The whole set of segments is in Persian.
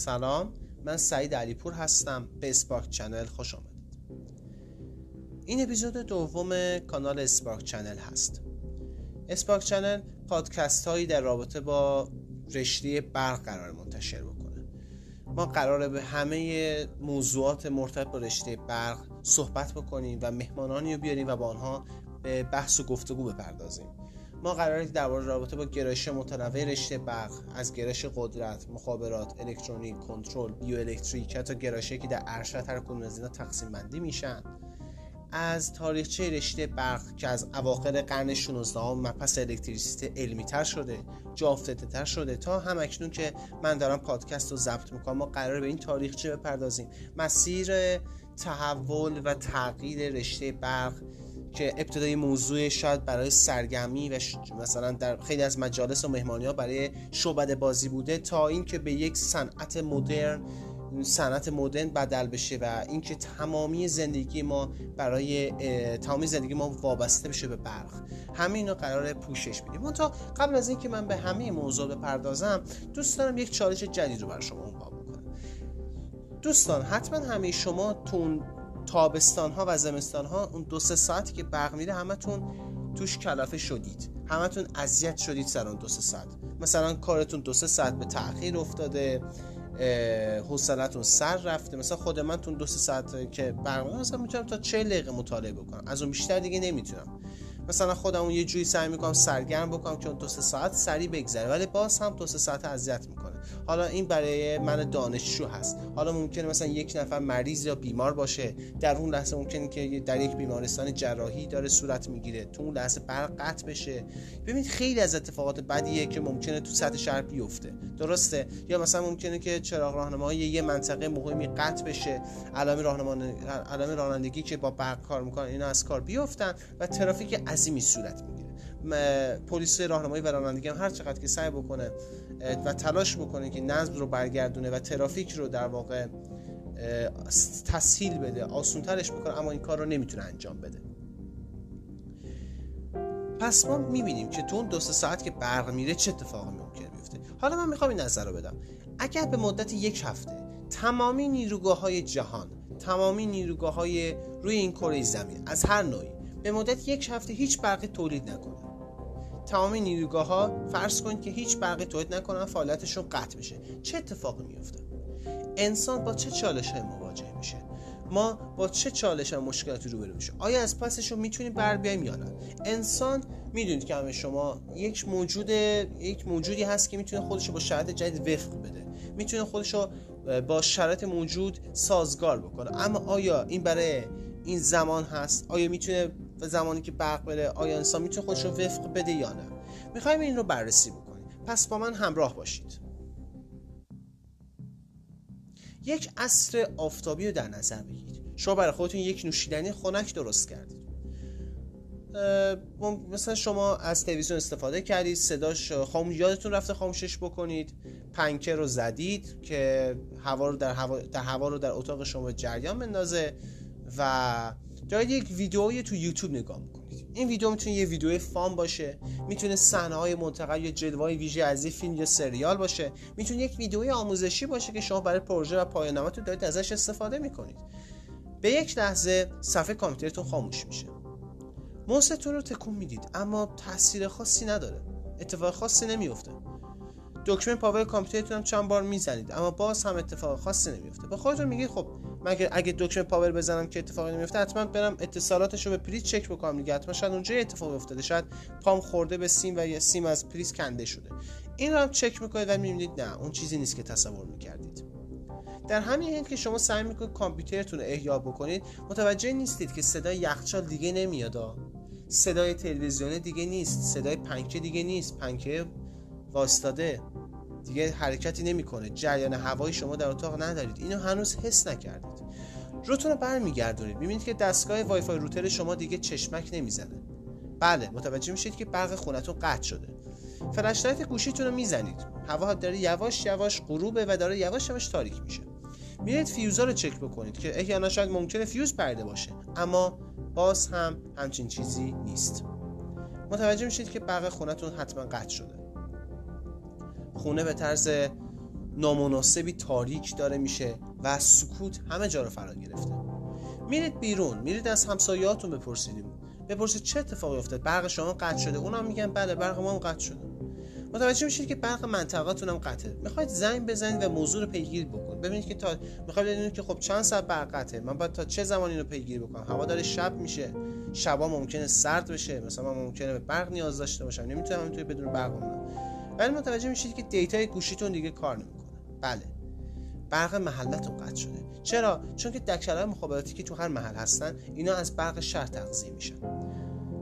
سلام من سعید علیپور هستم. به Spark Channel خوش آمدید. این اپیزود دوم کانال Spark Channel هست. Spark Channel پادکست هایی در رابطه با رشته برق قرار منتشر بکنه. ما قراره به همه موضوعات مرتبط با رشته برق صحبت بکنیم و مهمانانی رو بیاریم و با آنها به بحث و گفتگو بپردازیم. ما قراره درباره رابطه با گرایش متنوع رشته برق از گرایش قدرت، مخابرات، الکترونیک، کنترل، بیوالکتریک تا گرایشی که در ارشد هر کدوم از اینا تقسیم بندی میشن. از تاریخچه رشته برق که از اواخر قرن 16 هم مپس الکتریسیته علمی تر شده جا تر شده تا هم اکنون که من دارم پادکست رو ضبط می‌کنم ما قرار به این تاریخچه بپردازیم. مسیر تحول و تغییر رشته برق که ابتدای موضوع شاید برای سرگرمی و مثلا در خیلی از مجالس و مهمانی ها برای شعبد بازی بوده تا اینکه به یک صنعت مدرن صنعت مدرن بدل بشه و اینکه تمامی زندگی ما برای تمامی زندگی ما وابسته بشه به برق. همین رو قرار پوشش بدیم تا قبل از اینکه من به همه موضوع بپردازم دوست دارم یک چالش جدید رو برای شما بکنم. دوستان حتما همه شما تون تابستان ها و زمستان ها اون دو سه ساعتی که برق میره همتون توش کلافه شدید. همتون اذیت شدید سر اون دو سه ساعت. مثلا کارتون دو سه ساعت به تاخیر افتاده حوصلتون سر رفته. مثلا خود من تون دو سه ساعت که برق مثلا می‌تونم تا 40 دقیقه مطالعه بکنم. از اون بیشتر دیگه نمی‌تونم. مثلا خودم یه جوری سعی می‌کنم سرگرم بکنم که اون دو سه ساعت سری بگذره. ولی باز هم دو سه ساعت اذیت می‌کنه. حالا این برای من دانشجو هست. حالا ممکنه مثلا یک نفر مریض یا بیمار باشه در اون لحظه ممکنه که در یک بیمارستان جراحی داره صورت می‌گیره تو اون لحظه برق قطع بشه. ببینید خیلی از اتفاقات بدیه که ممکنه تو سطح شهر بیفته. درسته؟ یا مثلا ممکنه که چراغ راهنمایی یه منطقه مهمی قطع بشه. علائم راهنمایی علائم رانندگی که با برق کار می‌کنن اینا از کار بیفتن و ترافیک عظیمی صورت می‌گیره. پلیس راهنمایی و رانندگی هم هر چقدر که سعی بکنه و تلاش بکنه که نظم رو برگردونه و ترافیک رو در واقع تسهیل بده آسونترش بکنه اما این کار رو نمی‌تونه انجام بده. پس ما می‌بینیم که تو اون دو ساعت که برق میره چه اتفاقی ممکنه بیفته. حالا من می‌خوام این نظر رو بدم. اگر به مدت یک هفته تمامی نیروگاه های جهان تمامی نیروگاه های روی این کره زمین از هر نوعی به مدت یک هفته هیچ برقی تولید نکنه تمام نیروگاه ها فرض کنید که هیچ برقی تولید نکنن فعالیتشون قطع بشه. چه اتفاقی میفته انسان با چه چالش های مواجه میشه؟ ما با چه چالش و مشکلاتی روبرو میشه آیا از پسش رو می‌تونیم بر بیایم یا نه؟ انسان می‌دونید که همه شما یک موجود یک موجودی هست که می‌تونه خودش رو با شرایط جدید وفق بده. می‌تونه خودش رو با شرایط موجود سازگار بکنه. اما آیا این برای این زمان هست؟ آیا می‌تونه و زمانی که برق بره آیا انسان می‌تونه خودش رو وفق بده یا نه؟ می‌خوایم این رو بررسی بکنیم. پس با من همراه باشید. یک عصر آفتابی رو در نظر بگیرید. شما برای خودتون یک نوشیدنی خنک درست کردید. مثلا شما از تلویزیون استفاده کردید صداش خاموش یادتون رفته خاموشش بکنید. پنکه رو زدید که هوا رو در هوا, در هوا رو در اتاق شما جریان بندازه و دارید یک ویدئویی تو یوتیوب نگاه می‌کنید. این ویدیو می‌تونه یه ویدیو فام باشه می‌تونه صحنه های منتقل یا جلوه ویژه از این فیلم یا سریال باشه می‌تونه یک ویدیوی آموزشی باشه که شما برای پروژه و پایان تو دارید ازش استفاده می‌کنید. به یک لحظه صفحه کامپیوترتون خاموش میشه. موستون رو تکون می‌دید اما تاثیر خاصی نداره. اتفاق خاصی نمیفته دکمه power کامپیوترتون هم چند بار می‌زنید اما باز هم اتفاق خاصی نمیفته به خودتون میگید خب من اگه دکمه power بزنم که اتفاقی نمیفته حتما برم اتصالاتش رو به پریز چک بکنم دیگه. حتما شاید اونجا اتفاق افتاده. شاید پام خورده به سیم و یه سیم از پریز کنده شده. این رو چک می‌کنید و می‌بینید نه اون چیزی نیست که تصور می‌کردید. در همین حین که شما سعی می‌کنید کامپیوترتون رو احیا بکنید متوجه نیستید که صدای یخچال دیگه نمیاد. صدای تلویزیون دیگه نیست. صدای پنکه دیگه نیست. پنکه واستاده. دیگه حرکتی نمی‌کنه. جریان هوایی شما در اتاق ندارید. اینو هنوز حس نکردید. روتون رو برمیگردونید. می‌بینید که دستگاه Wi-Fi router شما دیگه چشمک نمی‌زنه. بله متوجه میشید که برق خونتون قطع شده. flashlight گوشیتون رو می‌زنید. هوا داره یواش یواش غروبه و داره یواش یواش تاریک میشه. میرید فیوزا رو چک بکنید که احیانا شاید ممکنه فیوز پرده باشه. اما باز هم همچین چیزی نیست. متوجه میشید که برق خونتون حتما قطع شده. خونه به طرز نامناسبی تاریک داره میشه و سکوت همه جا رو فرا گرفته. میرید بیرون میرید از همسایه‌هاتون بپرسیدیم. بپرسید چه اتفاقی افتاد؟ برق شما قطع شده. اونم میگن بله برق ما هم قطع شده. متوجه میشید که برق منطقه‌تون هم قطعه. می‌خواید زنگ بزنید و موضوع رو پیگیری بکنید. ببینید که تا می‌خواید بدونید که خب چند ساعت برق قطعه. من باید تا چه زمانی رو پیگیری بکنم؟ هوا داره شب میشه. شبا ممکنه سرد بشه. مثلا من ممکنه به برق نیاز داشته باشم. نمی‌تونم توی بدون برق بمونم. ولی متوجه میشید که دیتای گوشیتون دیگه کار نمی‌کنه. بله. برق محلتون قطع شده. چرا؟ چون که دکترهای مخابراتی که تو هر محل هستن اینا از برق شهر تغذیه میشن.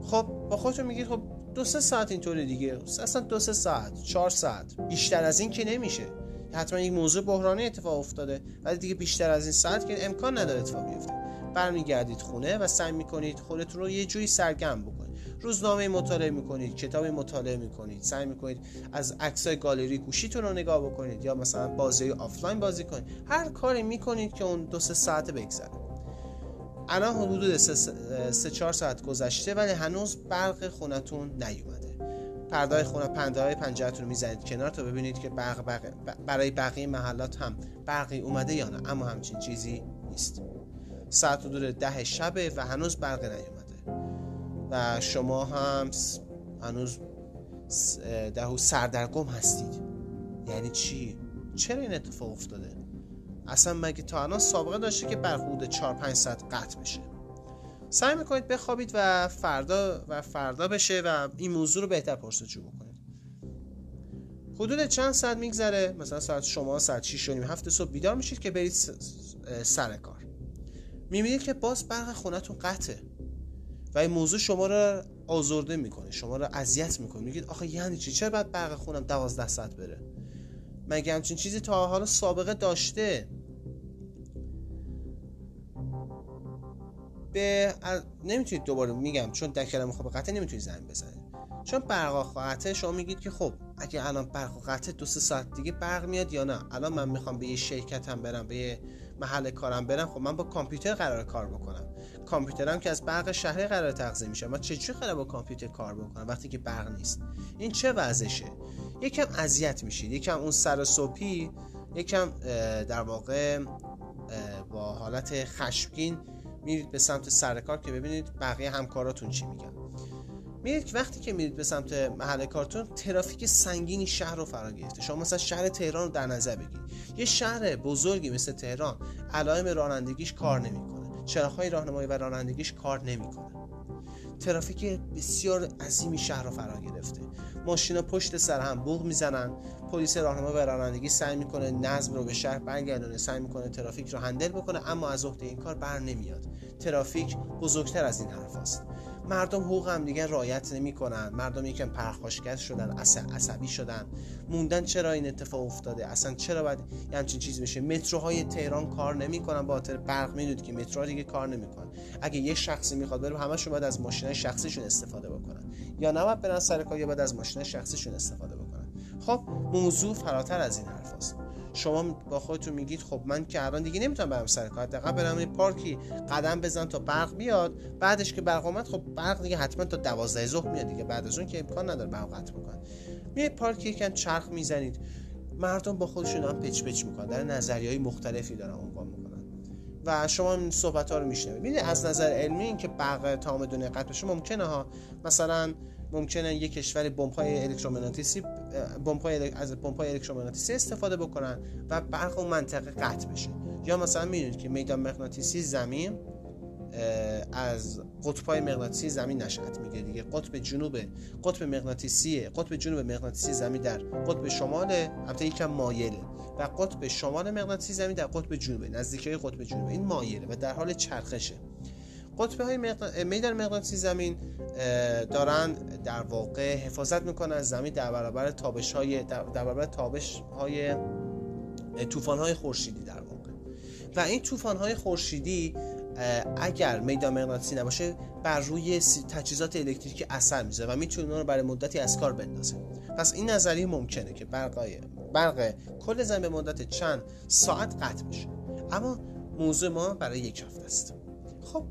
خب با خودتون میگید خب دو سه ساعت اینطوری دیگه. اصلا دو سه ساعت چهار ساعت. بیشتر از این که نمیشه. حتما یک موضوع بحرانی اتفاق افتاده ولی دیگه بیشتر از این ساعت که امکان نداره اتفاق بیفته. برمیگردید خونه و سعی می‌کنید خودتون رو یه جوری سرگرم بکنید. روزنامه مطالعه می‌کنید کتاب مطالعه می‌کنید سعی می‌کنید از عکسای گالری گوشیتون رو نگاه بکنید یا مثلا بازی آفلاین بازی کنید. هر کاری می‌کنید که اون دو سه ساعت بگذره. الان حدود سه چهار ساعت گذشته ولی هنوز برق خونتون نیومده. پرده خونه پنده های پنجرتون می‌زنید کنار تا ببینید که برق, برق برای بقیه محلات هم برقی اومده یا نه اما همچین چیزی نیست. ساعت حدود ده شبه و هنوز برق نیومده. و شما هم هنوز دهو سردرگم هستید. یعنی چی؟ چرا این اتفاق افتاده؟ اصلا مگه تا الان سابقه داشته که بر حدود 4 5 ساعت قطع بشه؟ سعی می‌کنید بخوابید و فردا و فردا بشه و این موضوع رو بهتر پرسجو بکنید حدود چند ساعت میگذره؟ مثلا ساعت شما ساعت 6 و نیم هفت صبح بیدار میشید که برید سر کار. می‌بینید که باز برق خونتون قطعه. و این موضوع شما رو آزرده می‌کنه شما رو اذیت می‌کنه. میگید آخه یعنی چی؟ چرا باید برق خونم 12 ساعت بره؟ مگه همچین چیزی تا حالا سابقه داشته؟ به نمی‌تونید دوباره میگم چون در کلمه خب قطعه نمی‌تونید زنگ بزنید. چون برق قطعه شما میگید که خب اگه الان برق قطعه دو سه ساعت دیگه برق میاد یا نه؟ الان من می‌خوام به یه شرکتم برم به یه محل کارم برم خب من با کامپیوتر قرار کار بکنم. کامپیوترم که از برق شهری قرار تغذیه میشه. من چجوری قرار با کامپیوتر کار بکنم وقتی که برق نیست؟ این چه وضعشه؟ یکم اذیت میشید یکم اون سر صبحی یکم در واقع با حالت خشمگین میرید به سمت سر کار که ببینید بقیه همکاراتون چی میگن. میرید که وقتی که میرید به سمت محل کارتون ترافیک سنگینی شهر رو فرا گرفته. شما مثلا شهر تهران رو در نظر بگیرید. یه شهر بزرگی مثل تهران علائم رانندگیش کار نمی‌کنه. چراغهای راهنمایی و رانندگیش کار نمی‌کنه. ترافیک بسیار عظیمی شهر رو فرا گرفته. ماشینا پشت سر هم بوق می‌زنن. پلیس راهنما و رانندگی سعی می‌کنه نظم رو به شهر برگردونه سعی می‌کنه ترافیک رو هندل بکنه اما از عهده این کار بر نمیاد. ترافیک بزرگتر از این حرف است. مردم حقوق هم دیگه رعایت نمی‌کنن. مردم یکم پرخاشگر شدن عصبی شدن. موندن چرا این اتفاق افتاده؟ اصلا چرا باید همچین چیزی بشه؟ متروهای تهران کار نمی‌کنن. با خاطر برق می‌دونید که مترو دیگه کار نمی‌کنن. اگه یه شخصی می‌خواد بره همشون باید از ماشین شخصیشون استفاده بکنن. یا نباید برن سر کار یا باید از ماشین شخصیشون استفاده بکنن. خب موضوع فراتر از این حرف است شما با خودتون میگید خب من که الان دیگه نمی‌تونم برم سر کار. حداقل برم یه پارکی قدم بزن تا برق بیاد. بعدش که برق اومد خب برق دیگه حتما تا 12 ظهر میاد دیگه. بعد از اون که امکان نداره برق قطع بکنن میای پارکی یکم چرخ می‌زنید. مردم با خودشون هم پچ پچ می‌کنن. در نظریه های مختلفی دارن عنوان می‌کنن. و شما این صحبت ها رو میشنوید. از نظر علمی این که برق تمام دنیا قطع بشه ممکنه ها. مثلا ممکنه یک کشور بمب‌های الکترومغناطیسی بمب‌های از بمب‌های الکترومغناطیسی استفاده بکنن و برق اون منطقه قطع بشه. یا مثلا می‌دونید که میدان مغناطیسی زمین از قطبای مغناطیسی زمین نشأت می‌گیره دیگه. قطب جنوب قطب مغناطیسی قطب جنوب مغناطیسی زمین در قطب شمال البته یکم مایله. و قطب شمال مغناطیسی زمین در قطب جنوب نزدیکی قطب جنوب این مایله و در حال چرخشه. قطبه های میدان مغناطیسی زمین دارن در واقع حفاظت می‌کنن. از زمین در برابر تابش های در برابر تابش های طوفان های خورشیدی در واقع. و این طوفان های خورشیدی اگر میدان مغناطیسی نباشه بر روی تجهیزات الکتریکی اثر می‌ذاره و می‌تونه رو برای مدتی از کار بندازه. پس این نظریه ممکنه که برق برق کل زمین به مدت چند ساعت قطع بشه. اما موضوع ما برای یک هفته است. خب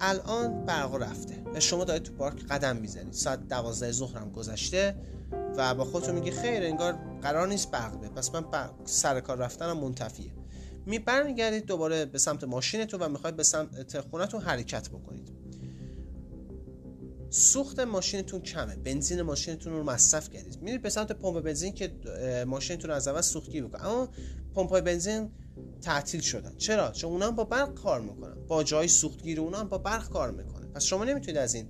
الان برق رفته. و شما دارید تو پارک قدم می‌زنید. ساعت دوازده ظهر هم گذشته و با خودتون میگی خیر انگار قرار نیست برق بیاد. پس من سر کار رفتنم منتفیه. می دوباره به سمت ماشینتون و می‌خواید به سمت خونتون حرکت بکنید. سوخت ماشینتون کمه. بنزین ماشینتون رو مصرف کردید. میرید به سمت پمپ بنزین که ماشینتون رو از اول سوختگی بکنه. اما پمپ بنزین تعطیل شدن. چرا؟ چون اونا هم با برق کار می‌کنن. با جای سوختگیر اونا هم با برق کار می‌کنه پس شما نمی‌تونید از این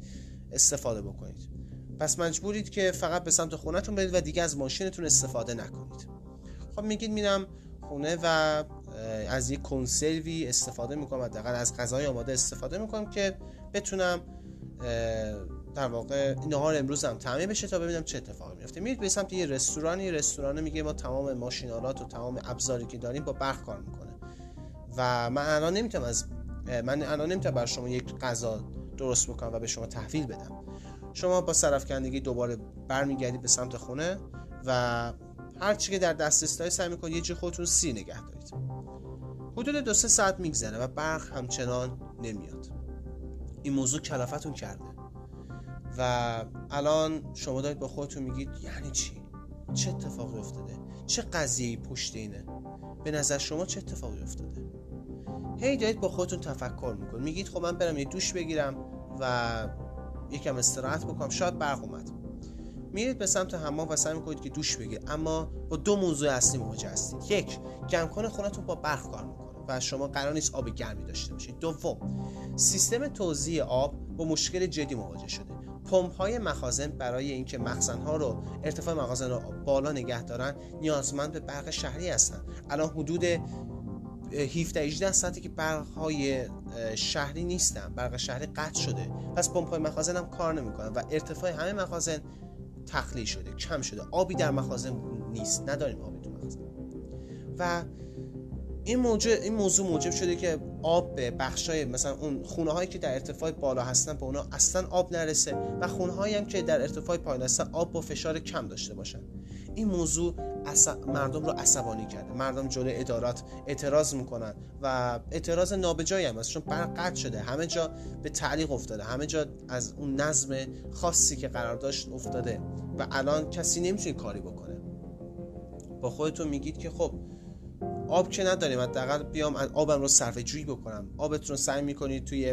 استفاده بکنید. پس مجبورید که فقط به سمت خونتون برید و دیگه از ماشینتون استفاده نکنید. خب میگید میرم خونه و از یک کنسروی استفاده می‌کنم. حداقل از غذای آماده استفاده می‌کنم که بتونم در واقع نهار امروز هم تعمین بشه تا ببینم چه اتفاقی میفته. میرید به سمت یه رستورانی رستوران میگه ما تمام ماشینالات و تمام ابزاری که داریم با برق کار می‌کنه. و من الان نمی‌تونم از من الان نمی‌تونم بر شما یک غذا درست بکنم و به شما تحویل بدم. شما با سرفکندگی دوباره برمیگردید به سمت خونه و هر چی که در دسترس دارید سعی می‌کنید یه جای خودتون سی نگه دارید. حدود دو سه ساعت میگذره و برق همچنان نمیاد. این موضوع کلافتون کرده. و الان شما دارید با خودتون میگید یعنی چی؟ چه اتفاقی افتاده؟ چه قضیه پشت اینه؟ به نظر شما چه اتفاقی افتاده؟ هی دارید با خودتون تفکر می‌کنید. میگید خب من برم یه دوش بگیرم و یکم استراحت بکنم. شاید برق اومد. میرید به سمت حمام و سعی می‌کنید که دوش بگیرید. اما با دو موضوع اصلی مواجه هستید. یک گرمکن خونتون با برق کار می‌کنه و شما قرار نیست آب گرمی داشته باشید. دوم سیستم توزیع آب با مشکل جدی مواجه شده. پمپ های مخازن برای اینکه مخزن ها رو ارتفاع مخازن رو بالا نگه دارن نیازمند به برق شهری هستن. الان حدود 17 18 ساعتی که برق های شهری نیستن. برق شهری قطع شده. پس پمپ های مخازن هم کار نمی‌کنن و ارتفاع همه مخازن تخلیه شده کم شده. آبی در مخازن نیست. نداریم آبی تو مخازن. و این موضوع این موضوع موجب شده که آب به بخشای مثلا اون خونه هایی که در ارتفاع بالا هستن به اونا اصلا آب نرسه و خونه هایی هم که در ارتفاع پایین هستن آب با فشار کم داشته باشن. این موضوع مردم رو عصبانی کرده. مردم جلوی ادارات اعتراض می‌کنن و اعتراض نابجایی هم چون برق شده. همه جا به تعلیق افتاده. همه جا از اون نظم خاصی که قرار داشت افتاده. و الان کسی نمی‌تونه کاری بکنه. با خودتون میگید که خب آب که نداریم حداقل بیام آبم رو صرفه جویی بکنم. آبتون رو سعی می‌کنید توی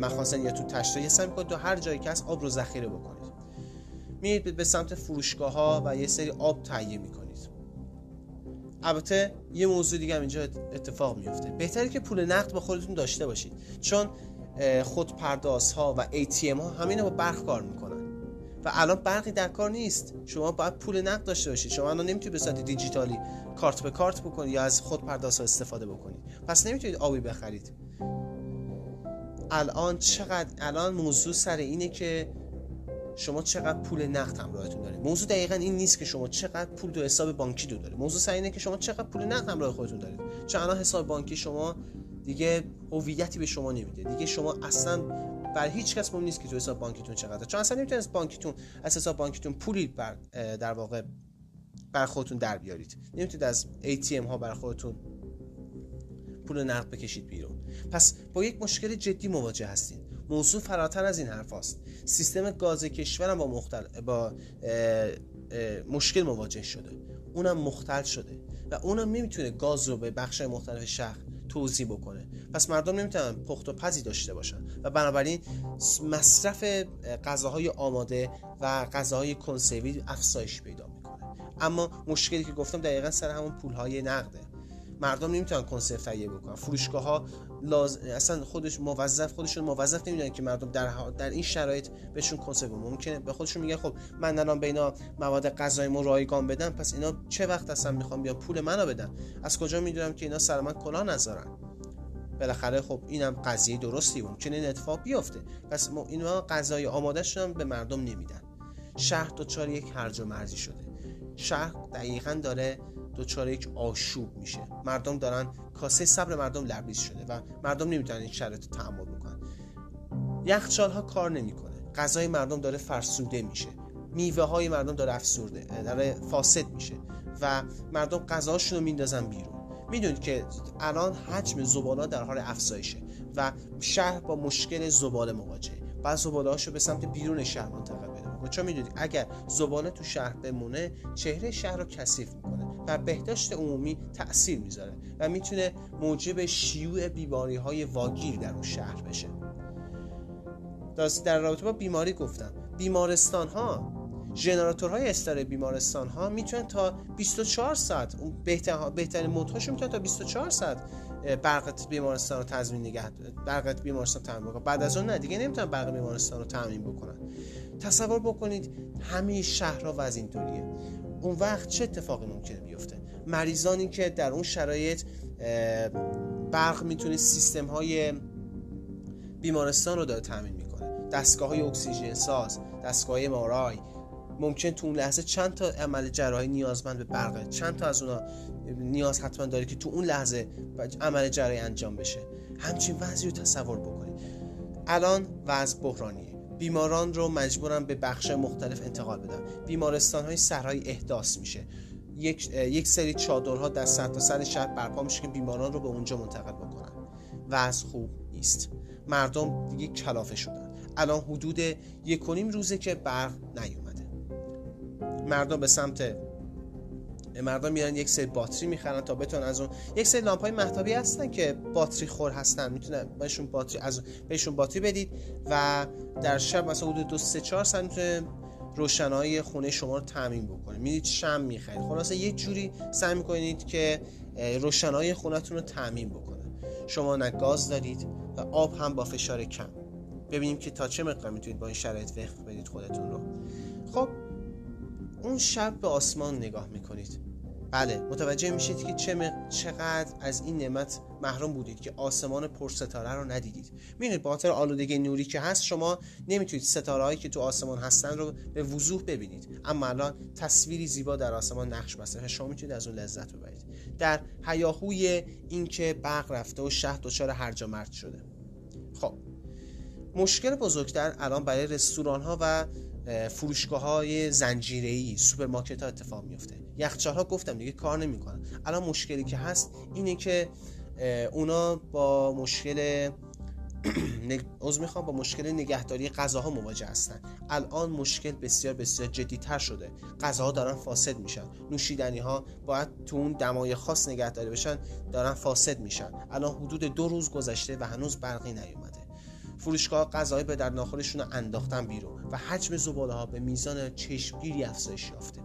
مخازن یا تو تشت سعی می‌کنید تو هر جایی که هست آب رو ذخیره بکنید میرید به سمت فروشگاه ها و یه سری آب تهیه می‌کنید. البته یه موضوع دیگه هم اینجا اتفاق میفته بهتره که پول نقد با خودتون داشته باشید. چون خود پرداز ها و ATM ها همینه با برق کار می‌کنن. و الان برقی در کار نیست. شما باید پول نقد داشته باشید. شما الان نمی‌تونید به صورت دیجیتالی کارت به کارت بکنید یا از خود پرداز استفاده بکنید. پس نمی‌تونید آبی بخرید. الان چقدر الان موضوع سر اینه که شما چقدر پول نقد همراهتون دارید. موضوع دقیقا این نیست که شما چقدر پول تو حساب بانکی دو دارید. موضوع سر اینه که شما چقدر پول نقد همراه خودتون دارید. چون الان حساب بانکی شما دیگه هویتی به شما نمیده. دیگه شما اصلا بر هیچ کس مهم نیست که تو حساب بانکیتون چقدر چون اصلا نمی‌تونید بانکیتون از حساب بانکیتون پولی بر در واقع بر خودتون در بیارید. نمی‌تونید از ATM ها بر خودتون پول نقد بکشید بیرون. پس با یک مشکل جدی مواجه هستید موضوع فراتر از این حرف است سیستم گاز کشورم با, مختل... با مشکل مواجه شده. اونم مختل شده. و اونم نمی‌تونه گاز رو به بخش مختلف شهر توضیح بکنه. پس مردم نمی‌تونن پخت و پزی داشته باشن. و بنابراین مصرف غذاهای آماده و غذاهای کنسروی افزایش پیدا می‌کنه. اما مشکلی که گفتم دقیقا سر همون پولهای نقده. مردم نمی‌تونن کنسرو تهیه بکنن. فروشگاه ها لاز... اصلا خودش موظف خودشون موظف نمی‌دونن که مردم در در این شرایط بهشون کنسرو ممکنه به خودشون میگن خب من الان به اینا مواد غذاییمو رایگان بدم پس اینا چه وقت اصلا می‌خوام بیا پول منو بدن؟ از کجا می‌دونم که اینا سر من کلاه نذارن؟ بالاخره خب اینم قضیه درستی ممکنه این اتفاق بیفته. پس اینا غذای آماده شدن به مردم نمیدن. شهر دچار یک هرج و مرزی شده. شهر دقیقا داره دچار یک آشوب میشه. مردم دارن کاسه صبر مردم لبریز شده و مردم نمی‌تونن این شرایط رو تحمل بکنن. یخچال ها کار نمی‌کنه. غذای مردم داره فرسوده میشه. میوه های مردم داره افسورده داره فاسد میشه و مردم غذاشون رو میندازن بیرون. می‌دونید که الان حجم زباله در حال افزایشه و شهر با مشکل زباله مواجهه. بعض زباله هاشو به سمت بیرون شهر منتقل چون می‌دونید اگر زباله تو شهر بمونه چهره شهر رو کثیف می‌کنه و بهداشت عمومی تاثیر می‌ذاره و می‌تونه موجب شیوع بیماری های واگیر در اون شهر بشه. در رابطه با بیماری گفتم. بیمارستان ها ژنراتورهای استار بیمارستان ها می‌تونن تا 24 ساعت بهترین مودهاشون می‌تونن تا 24 ساعت برق بیمارستان رو تضمین نگه برق بیمارستان تامین بکنن بعد از اون نه دیگه نمی‌تونن برق بیمارستان رو تامین بکنن. تصور بکنید همه شهرها و از اینطوریه اون وقت چه اتفاقی ممکنه بیفته؟ مریضانی که در اون شرایط برق می‌تونه سیستم های بیمارستان رو داره تامین می‌کنه. دستگاه های اکسیژن ساز دستگاه مارای ممکن تو اون لحظه چند تا عمل جراحی نیازمند به برقه چند تا از اونا نیاز حتما داره که تو اون لحظه عمل جراحی انجام بشه. همچین وضعی رو تصور بکنید. الان وضع بحرانیه. بیماران رو مجبورن به بخش مختلف انتقال بدن. بیمارستان های سرهای احداث میشه. یک, یک سری چادرها در سر شهر برپا میشه که بیماران رو به اونجا منتقل بکنن. وضع خوب نیست. مردم دیگه کلافه شدن. الان حدود یک روزه که برق نیومده. مردم به سمت مردم میان یک سری باتری می‌خرن تا بتونن از اون یک سری لامپ های محتابی هستن که باتری خور هستن. می‌تونن بهشون باتری از بهشون باتری بدید و در شب مثلا حدود دو سه چهار ساعت می‌تونه روشنایی خونه شما رو تعمین بکنه. می‌دید شم می‌خرید. خلاصه یک جوری سعی می‌کنید که روشنایی خونهتون رو تعمین بکنه. شما نه گاز دارید و آب هم با فشار کم. ببینیم که تا چه مقدار می‌تونید با این شرایط وقت بدید خودتون رو. خب اون شب به آسمان نگاه می‌کنید. بله متوجه میشید که چه چقدر از این نعمت محروم بودید که آسمان پرستاره رو ندیدید. می‌دونید با خاطر آلودگی نوری که هست شما نمی‌تونید ستاره هایی که تو آسمان هستن رو به وضوح ببینید. اما الان تصویری زیبا در آسمان نقش بسته شما می‌تونید از اون لذت ببرید. در حیاهوی اینکه برق رفته و شهر دچار هرجا مرد شده. خب مشکل بزرگتر الان برای رستوران ها و فروشگاه های زنجیره سوپرمارکت ها اتفاق میفته یخچال گفتم دیگه کار نمی‌کنن. الان مشکلی که هست اینه که اونا با مشکل از می‌خوام با مشکل نگهداری غذاها مواجه هستن. الان مشکل بسیار بسیار جدی تر شده. غذاها دارن فاسد میشن. نوشیدنی ها باید تو اون دمای خاص نگهداری بشن دارن فاسد میشن. الان حدود دو روز گذشته و هنوز برقی نیومده فروشگاه غذای به در ناخورشون رو انداختن بیرون و حجم زباله ها به میزان چشمگیری افزایش یافته.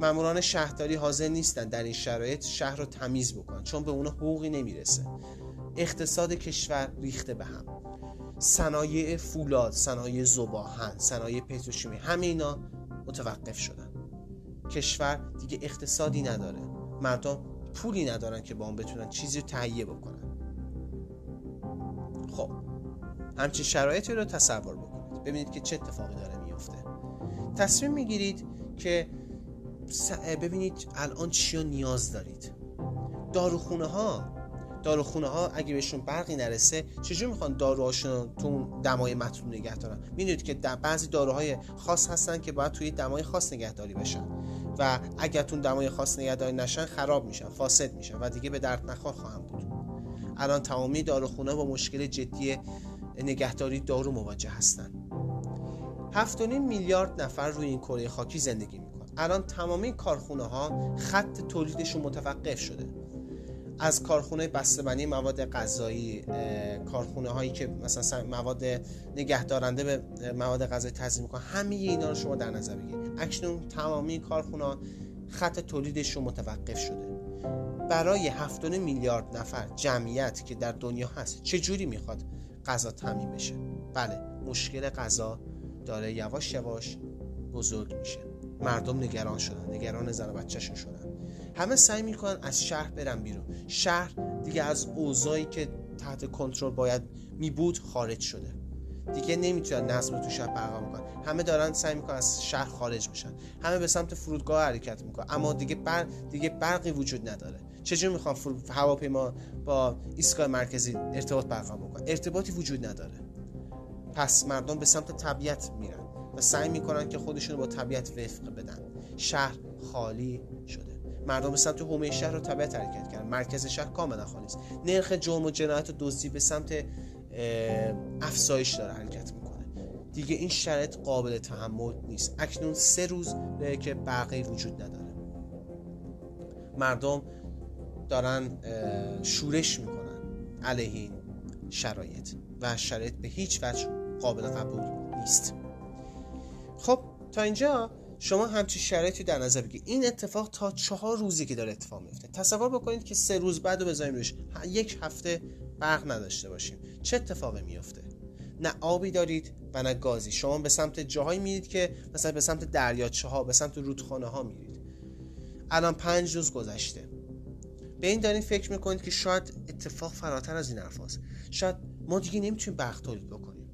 ماموران شهرداری حاضر نیستن در این شرایط شهر رو تمیز بکنن چون به اونا حقوقی نمی‌رسه. اقتصاد کشور ریخته به هم. صنایع فولاد صنایع زباهن صنایع پتروشیمی همه اینا متوقف شدن. کشور دیگه اقتصادی نداره. مردم پولی ندارن که با اون بتونن چیزی رو تهیه بکنن. همچین شرایطی رو تصور بکنید. ببینید که چه اتفاقی داره میفته. تصمیم می‌گیرید که ببینید الان چیا نیاز دارید. داروخونه ها داروخونه ها اگه بهشون برقی نرسه چجور می‌خوان داروهاشون تو دمای مطلوب نگه دارن؟ می‌دونید که در بعضی داروهای خاص هستن که باید توی دمای خاص نگهداری بشن. و اگر تو دمای خاص نگهداری نشن خراب میشن فاسد میشن و دیگه به درد نخور خواهم بود. الان تمامی داروخونه با مشکل جدی نگهداری دارو مواجه هستن. 7.5 میلیارد نفر روی این کره خاکی زندگی می‌کنن. الان تمامی کارخونه ها خط تولیدشون متوقف شده. از کارخونه بسته‌بندی مواد غذایی کارخونه هایی که مثلا مواد نگهدارنده به مواد غذایی تزریق می‌کنن همه اینا رو شما در نظر بگیرید. اکنون تمامی کارخونه خط تولیدشون متوقف شده. برای 7 میلیارد نفر جمعیت که در دنیا هست چه جوری می‌خواد غذا تامین بشه. بله مشکل غذا داره یواش یواش بزرگ میشه. مردم نگران شدن نگران زن و بچهشون شدن. همه سعی می‌کنن از شهر برن بیرون. شهر دیگه از اوضاعی که تحت کنترل باید میبود خارج شده. دیگه نمی‌تونن نظم تو شهر برقرار کنن. همه دارن سعی می‌کنن از شهر خارج بشن. همه به سمت فرودگاه حرکت می‌کنن. اما دیگه بر دیگه برقی وجود نداره. چجور می‌خوان هواپیما با ایستگاه مرکزی ارتباط برقرار بکنن ارتباطی وجود نداره. پس مردم به سمت طبیعت میرن و سعی می‌کنن که خودشون با طبیعت وفق بدن. شهر خالی شده. مردم به سمت حومه شهر رو طبیعت حرکت کردن. مرکز شهر کاملا خالی است. نرخ جرم و جنایت و دزدی به سمت افزایش داره حرکت می‌کنه. دیگه این شرایط قابل تحمل نیست. اکنون سه روز که برقی وجود نداره. مردم دارن شورش می‌کنن علیه این شرایط و شرایط به هیچ وجه قابل قبول نیست. خب تا اینجا شما همچین شرایطی در نظر بگیرید. این اتفاق تا چهار روزی که داره اتفاق میفته تصور بکنید که سه روز بعد رو بذاریم روش. یک هفته برق نداشته باشیم. چه اتفاقی میفته نه آبی دارید و نه گازی. شما به سمت جاهایی میرید که مثلا به سمت دریاچه ها به سمت رودخانه ها میرید. الان پنج روز گذشته. به این دارین فکر می‌کنید که شاید اتفاق فراتر از این حرف شاید ما دیگه نمی‌تونیم برق تولید بکنیم.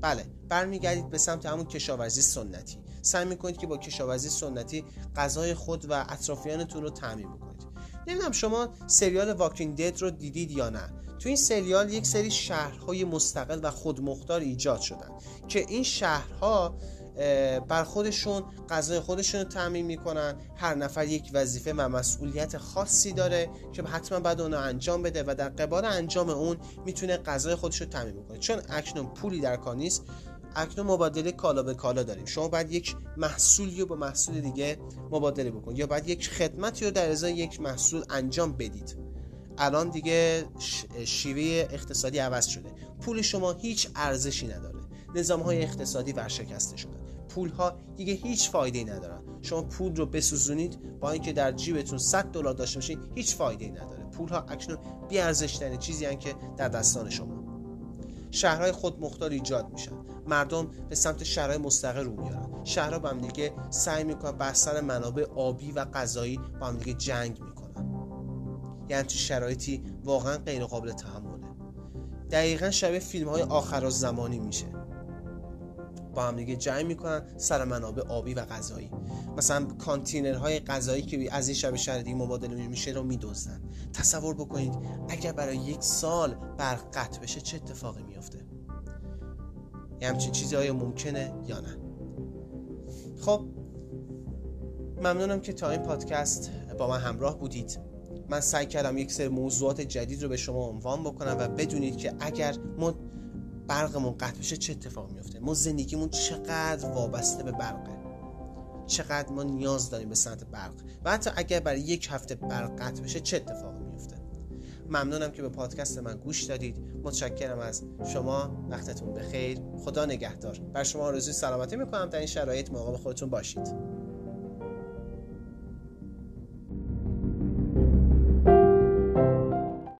بله برمیگردید به سمت همون کشاورزی سنتی. سعی می‌کنید که با کشاورزی سنتی غذای خود و اطرافیانتون رو تعمین بکنید. نمی‌دونم شما سریال واکینگ دد رو دیدید یا نه. تو این سریال یک سری شهرهای مستقل و خودمختار ایجاد شدن که این شهرها بر خودشون غذای خودشون رو تعمین می‌کنن. هر نفر یک وظیفه و مسئولیت خاصی داره که حتما باید اون انجام بده و در قبال انجام اون می‌تونه غذای خودش رو تعمین بکنه. چون اکنون پولی در کار نیست اکنون مبادله کالا به کالا داریم. شما باید یک محصولی رو با محصول دیگه مبادله بکنید یا باید یک خدمتی رو در ازای یک محصول انجام بدید. الان دیگه شیوه اقتصادی عوض شده. پول شما هیچ ارزشی نداره. نظام های اقتصادی ورشکسته شده. پول ها دیگه هیچ فایده ای ندارن. شما پول رو بسوزونید با اینکه در جیبتون 100 دلار داشته باشید هیچ فایده ای نداره. پول ها اکنون بی ارزش چیزی هن که در دستان شما. شهرهای خودمختار ایجاد میشن. مردم به سمت شهرهای مستقل رو میارن. شهرها با هم دیگه سعی می‌کنن بر سر منابع آبی و غذایی با هم دیگه جنگ می‌کنن. یعنی تو شرایطی واقعا غیر قابل تحمله. دقیقا شبیه فیلم های آخر زمانی میشه. با هم دیگه جمع می‌کنن سر منابع آبی و غذایی. مثلا کانتینرهای غذایی که از این شب شهر دیگه مبادله میشه رو میدوزن تصور بکنید اگر برای یک سال برق قطع بشه چه اتفاقی میفته یه همچین چیزی آیا ممکنه یا نه؟ خب ممنونم که تا این پادکست با من همراه بودید. من سعی کردم یک سری موضوعات جدید رو به شما عنوان بکنم و بدونید که اگر ما برقمون قطع بشه چه اتفاق میفته ما زندگیمون چقدر وابسته به برقه؟ چقدر ما نیاز داریم به سمت برق؟ و حتی اگر برای یک هفته برق قطع بشه چه اتفاقی میفته ممنونم که به پادکست من گوش دادید. متشکرم از شما. وقتتون بخیر. خدا نگهدار. بر شما آرزوی سلامتی می‌کنم. در این شرایط مراقب خودتون باشید.